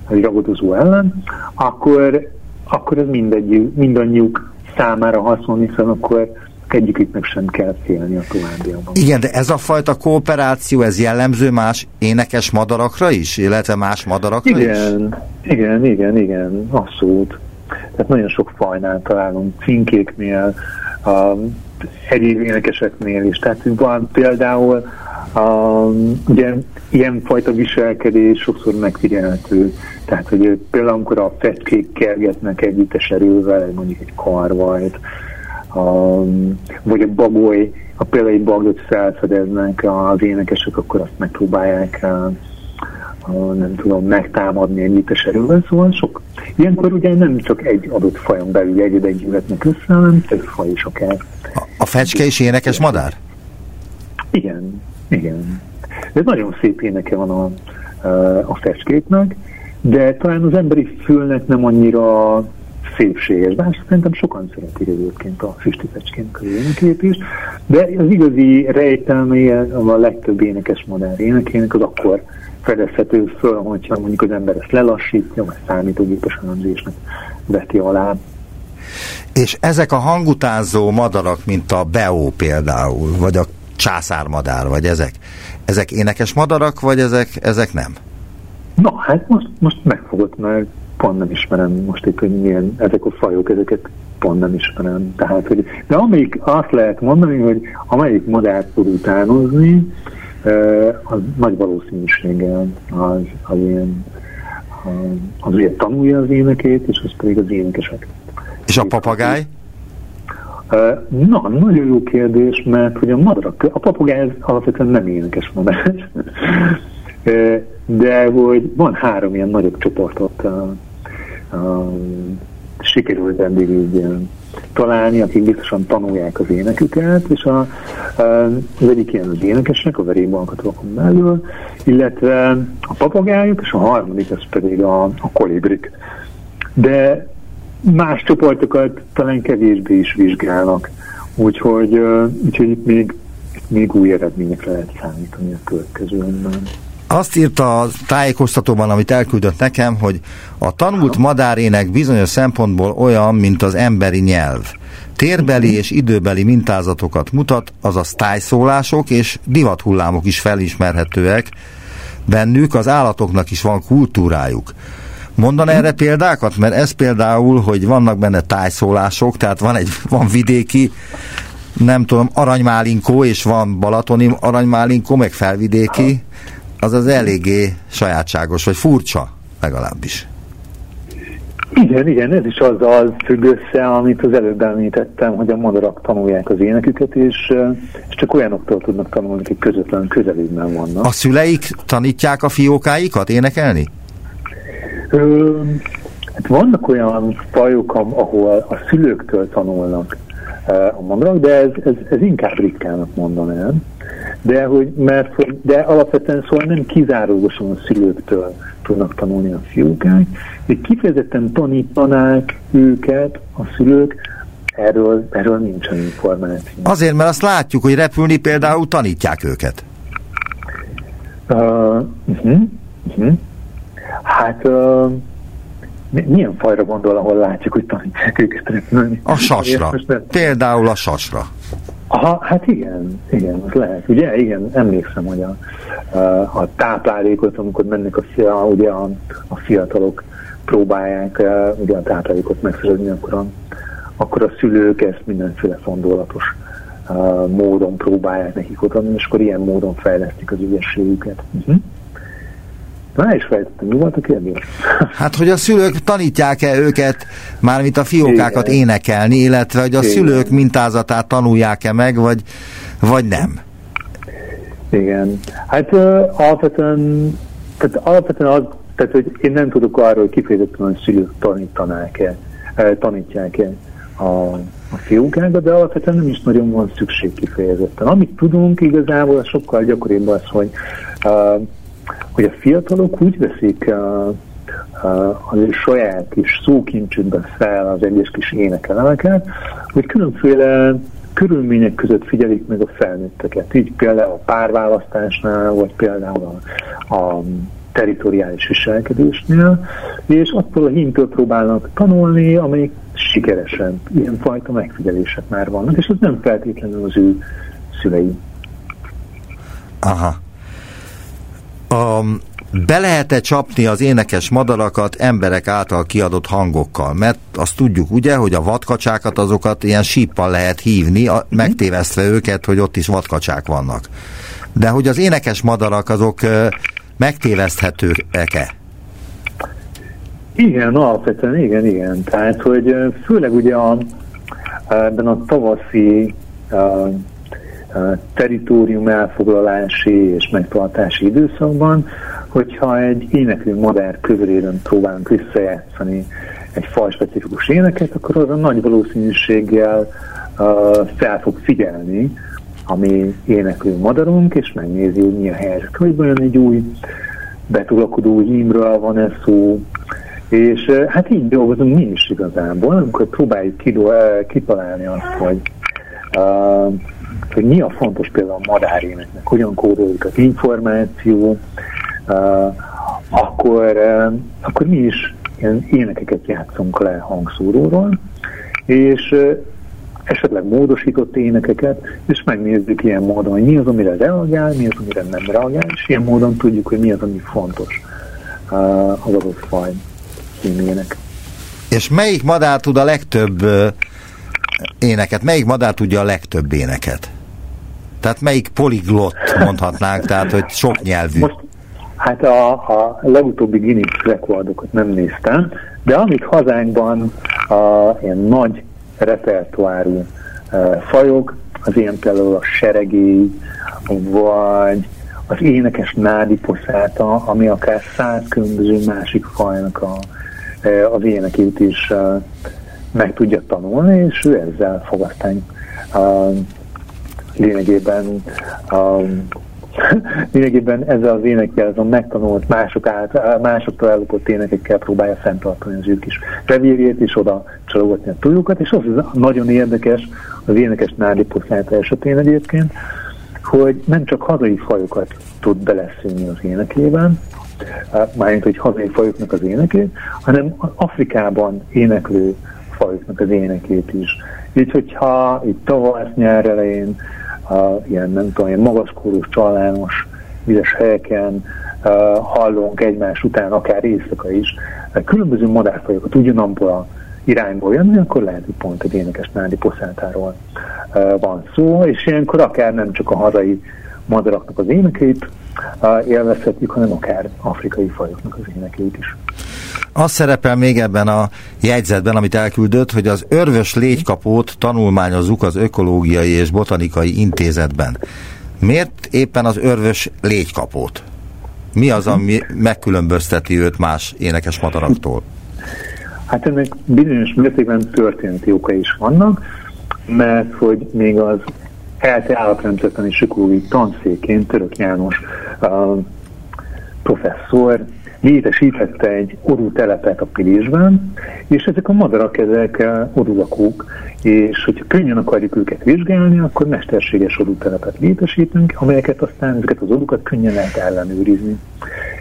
egy ragadozó ellen, akkor, akkor ez mindegy, mindannyiuk számára haszon, hiszen akkor egyiküknek sem kell félni a továbbiakban. Igen, de ez a fajta kooperáció, ez jellemző más énekes madarakra is, illetve más madarakra igen, is? Igen, igen, igen, abszolút. Tehát nagyon sok fajnál találunk, cinkéknél, a egyéb énekeseknél is. Tehát van például a, ugye ilyenfajta viselkedés sokszor megfigyelhető. Tehát, hogy például amikor a fecskék kergetnek együttes erővel, mondjuk egy karvajt, a, vagy a bagoly, a például egy bagot felfedeznek az énekesek, akkor azt megpróbálják a, nem tudom, megtámadni együttes erővel, szóval sok. Ilyenkor ugye nem csak egy adott fajon belül egy gyűlhetnek össze, hanem több faj is akár. A, a fecske is énekes madár? Igen, igen. Ez nagyon szép éneke van a, a fecskéknek, de talán az emberi fülnek nem annyira szépséges, bár szerintem sokan szeretik egyébként a füstipecskén énekét is, de az igazi rejtelme a legtöbb énekes modern énekének az akkor fedezhető föl, hogyha mondjuk az ember ezt lelassítja, vagy számítógépes elemzésnek veti alá. És ezek a hangutánzó madarak, mint a beó például, vagy a császármadár, vagy ezek, ezek énekes madarak, vagy ezek, ezek nem? Na, hát most, most megfogott, mert pont nem ismerem most itt, hogy milyen ezek a fajok, ezeket pont nem ismerem. Tehát, hogy, de amelyik azt lehet mondani, hogy amelyik modellt tud utánozni, az nagy valószínűséggel az, az ilyen az ilyen tanulja az énekét, és az pedig az énekesek. És a papagáj? Na, nagyon jó kérdés, mert hogy a madarak, a papagáj alapvetően nem énekes madár, de hogy van három ilyen nagyobb csoportot sikerült eddig így találni, akik biztosan tanulják az éneküket, és a, az egyik ilyen az énekesnek, a verébalkatókon belül, illetve a papagájuk, és a harmadik az pedig a, a kolibrik. De más csoportokat talán kevésbé is vizsgálnak, úgyhogy, úgyhogy itt még, itt még új eredményekre lehet számítani a következőben. Azt írta a tájékoztatóban, amit elküldött nekem, hogy a tanult madárének bizonyos szempontból olyan, mint az emberi nyelv. Térbeli és időbeli mintázatokat mutat, azaz tájszólások és divathullámok is felismerhetőek. Bennük az állatoknak is van kultúrájuk. Mondan erre példákat? Mert ez például, hogy vannak benne tájszólások, tehát van egy van vidéki, nem tudom, aranymálinkó, és van balatoni aranymálinkó, meg felvidéki, az az eléggé sajátságos, vagy furcsa legalábbis. Igen, igen, ez is azzal függ össze, amit az előbb említettem, hogy a madarak tanulják az éneküket, és, és csak olyanoktól tudnak tanulni, akik közvetlen közelében vannak. A szüleik tanítják a fiókáikat énekelni? Ö, hát vannak olyan fajok, ahol a szülőktől tanulnak a madarak, de ez, ez, ez inkább ritkának mondanám de, hogy, mert, de alapvetően szóval nem kizárólagosan a szülőktől tudnak tanulni a fiúkák, de kifejezetten tanítanák őket a szülők, erről, erről nincsen információ. Azért, mert azt látjuk, hogy repülni például tanítják őket. Uh, uh-huh, uh-huh. Hát uh, milyen fajra gondol, ahol látjuk, hogy tanítják őket repülni? A sasra. Például a sasra. Aha, hát igen, igen, az lehet. Ugye, igen, emlékszem, hogy a, a táplálékot, amikor mennek a, fia, ugye a, a fiatalok próbálják ugye a táplálékot megszerezni, akkor a, akkor a szülők ezt mindenféle fondolatos uh, módon próbálják nekik odaadni, és akkor ilyen módon fejlesztik az ügyességüket. Uh-huh. Na, is fejtettem, mi volt a kérdés? Hát, hogy a szülők tanítják-e őket, mármint a fiókákat Igen. énekelni, illetve hogy a Igen. szülők mintázatát tanulják-e meg, vagy, vagy nem? Igen. Hát uh, alapvetően, tehát alapvetően az, tehát, hogy én nem tudok arról, hogy kifejezetten a szülők tanítanák-e, tanítják-e a, a fiókákat, de alapvetően nem is nagyon van szükség kifejezetten. Amit tudunk igazából, sokkal gyakoribb az, hogy uh, hogy a fiatalok úgy veszik uh, uh, az ő saját kis szókincsükben fel az egyes kis énekelemeket, hogy különféle körülmények között figyelik meg a felnőtteket. Így például a párválasztásnál, vagy például a, a teritoriális viselkedésnél, és attól a hintől próbálnak tanulni, amelyik sikeresen. Ilyenfajta megfigyelések már vannak, és ez nem feltétlenül az ő szülei. Aha a, be lehet-e csapni az énekes madarakat emberek által kiadott hangokkal? Mert azt tudjuk ugye, hogy a vadkacsákat azokat ilyen síppal lehet hívni, a, megtévesztve őket, hogy ott is vadkacsák vannak. De hogy az énekes madarak azok megtéveszthetőek-e? Igen, alapvetően igen, igen. Tehát, hogy főleg ugye a, ebben a tavaszi teritorium elfoglalási és megtartási időszakban, hogyha egy éneklő madár közelében próbálunk visszajátszani egy fajspecifikus éneket, akkor az a nagy valószínűséggel uh, fel fog figyelni a mi éneklő madarunk, és megnézi, hogy mi a helyzet. Hogy vajon egy új betulakodó hímről van ez szó, és hát így dolgozunk mi is igazából, amikor próbáljuk kitalálni azt, hogy uh, hogy mi a fontos például a madáréneknek, hogyan kódoljuk az információ, uh, akkor, akkor mi is ilyen énekeket játszunk le hangszóróról, és esetleg módosított énekeket, és megnézzük ilyen módon, hogy mi az, amire reagál, mi az, amire nem reagál, és ilyen módon tudjuk, hogy mi az, ami fontos az adott faj címének. És melyik madár tud a legtöbb éneket? Melyik madár tudja a legtöbb éneket? Tehát melyik poliglott mondhatnánk, tehát hogy sok nyelvű? Most, hát a, a legutóbbi Guinness rekordokat nem néztem, de amit hazánkban a ilyen nagy repertoárú e, fajok, az ilyen például a seregély, vagy az énekes nádi poszáta, ami akár száz különböző másik fajnak a, e, az énekét is e, meg tudja tanulni, és ő ezzel fog aztán lényegében a, lényegében ezzel az énekkel, az a megtanult mások át, másoktól ellopott énekekkel próbálja fenntartani az ő kis revírjét, és oda csalogatni a túljukat, és az nagyon érdekes az énekes Nádi Poszláta esetén egyébként, hogy nem csak hazai fajokat tud beleszülni az énekében, mármint, hogy hazai fajoknak az énekét, hanem Afrikában éneklő fajoknak az énekét is. Így, hogyha itt tavasz nyár elején ilyen, nem tudom, ilyen magaszkórus, csalános, vizes helyeken hallunk egymás után, akár éjszaka is, különböző madárfajokat ugyanabból a irányból jönni, akkor lehet, hogy pont egy énekes nádi poszátáról van szó, és ilyenkor akár nem csak a hazai madaraknak az énekét uh, élvezhetjük, hanem akár afrikai fajoknak az énekét is. Az szerepel még ebben a jegyzetben, amit elküldött, hogy az örvös légykapót tanulmányozzuk az Ökológiai és Botanikai Intézetben. Miért éppen az örvös légykapót? Mi az, ami megkülönbözteti őt más énekes madaraktól? Hát ennek bizonyos mértékben történeti oka is vannak, mert hogy még az ELTE állatrendszertani ökológiai tanszékén Török János uh, professzor létesítette egy orú telepet a Pilisben, és ezek a madarak, ezek orulakók, és hogyha könnyen akarjuk őket vizsgálni, akkor mesterséges orútelepet létesítünk, amelyeket aztán ezeket az orukat könnyen lehet ellenőrizni.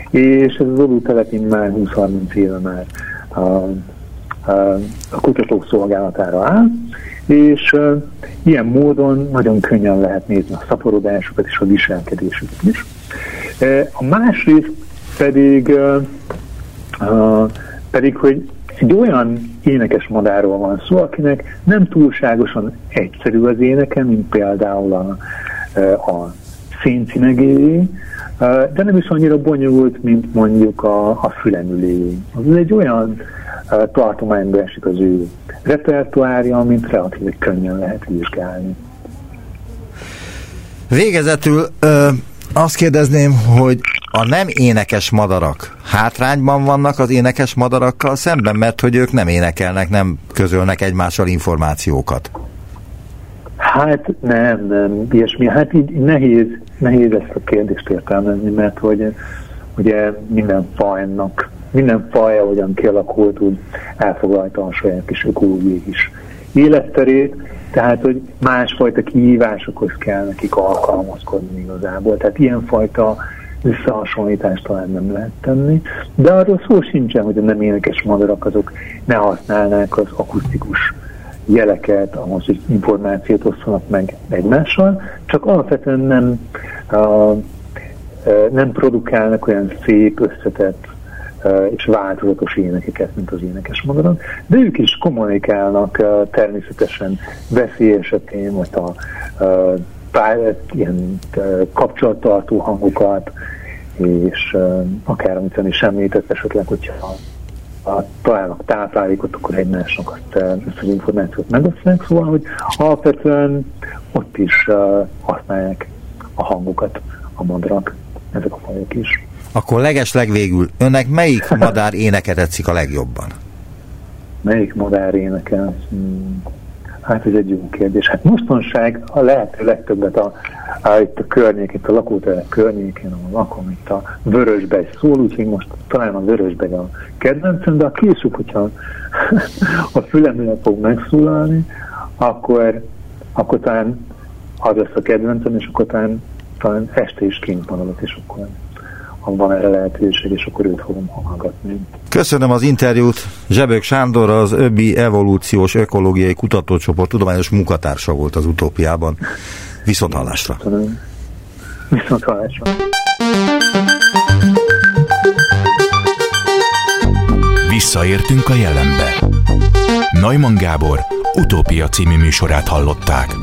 És ez az orútelep már 20-30 éve már a, a, a kutatók szolgálatára áll, és uh, ilyen módon nagyon könnyen lehet nézni a szaporodásukat és a viselkedésüket is. Uh, a másrészt pedig, uh, pedig, hogy egy olyan énekes madárról van szó, akinek nem túlságosan egyszerű az éneke, mint például a, a széncinegéjé, de nem is annyira bonyolult, mint mondjuk a, a fülemülény. Ez egy olyan tartományba esik az ő repertoárja, mint relatív könnyen lehet vizsgálni. Végezetül ö, azt kérdezném, hogy a nem énekes madarak hátrányban vannak az énekes madarakkal szemben, mert hogy ők nem énekelnek, nem közölnek egymással információkat. Hát nem, nem, ilyesmi. Hát így nehéz, nehéz ezt a kérdést értelmezni, mert hogy ugye minden fajnak, minden faj, ahogyan kialakult, úgy elfoglalta a saját kis ökológiai is életterét, tehát, hogy másfajta kihívásokhoz kell nekik alkalmazkodni igazából. Tehát ilyenfajta összehasonlítást talán nem lehet tenni, de arról szó sincsen, hogy a nem énekes madarak azok ne használnák az akusztikus jeleket, ahhoz, hogy információt osszanak meg egymással, csak alapvetően nem, uh, nem produkálnak olyan szép, összetett és változatos énekeket, mint az énekes madarak, de ők is kommunikálnak természetesen veszély esetén, vagy a pár, ilyen kapcsolattartó hangokat, és akár amit is említett, esetleg, hogyha a, találnak táplálékot, akkor egymásnak azt, ezt az információt megosztják, szóval, hogy alapvetően ott is használják a hangokat a madarak, ezek a fajok is. Akkor leges legvégül, önnek melyik madár éneke tetszik a legjobban? Melyik madár éneke? Hmm. Hát ez egy jó kérdés. Hát mostanság a lehető legtöbbet a, a, itt a környék, itt a lakótelep környékén, ahol lakom, itt a Vörösbegy szól, úgyhogy most talán a Vörösbegy a kedvencem, de a később, hogyha a fülemre fog megszólalni, akkor, akkor talán az lesz a kedvencem, és akkor talán, talán este is kint maradok, és akkor ha van erre lehetőség, és akkor őt fogom hallgatni. Köszönöm az interjút. Zsebök Sándor az ÖBI Evolúciós Ökológiai Kutatócsoport tudományos munkatársa volt az utópiában. Viszont hallásra. Köszönöm. Viszont hallásra. Visszaértünk a jelenbe. Neumann Gábor utópia című műsorát hallották.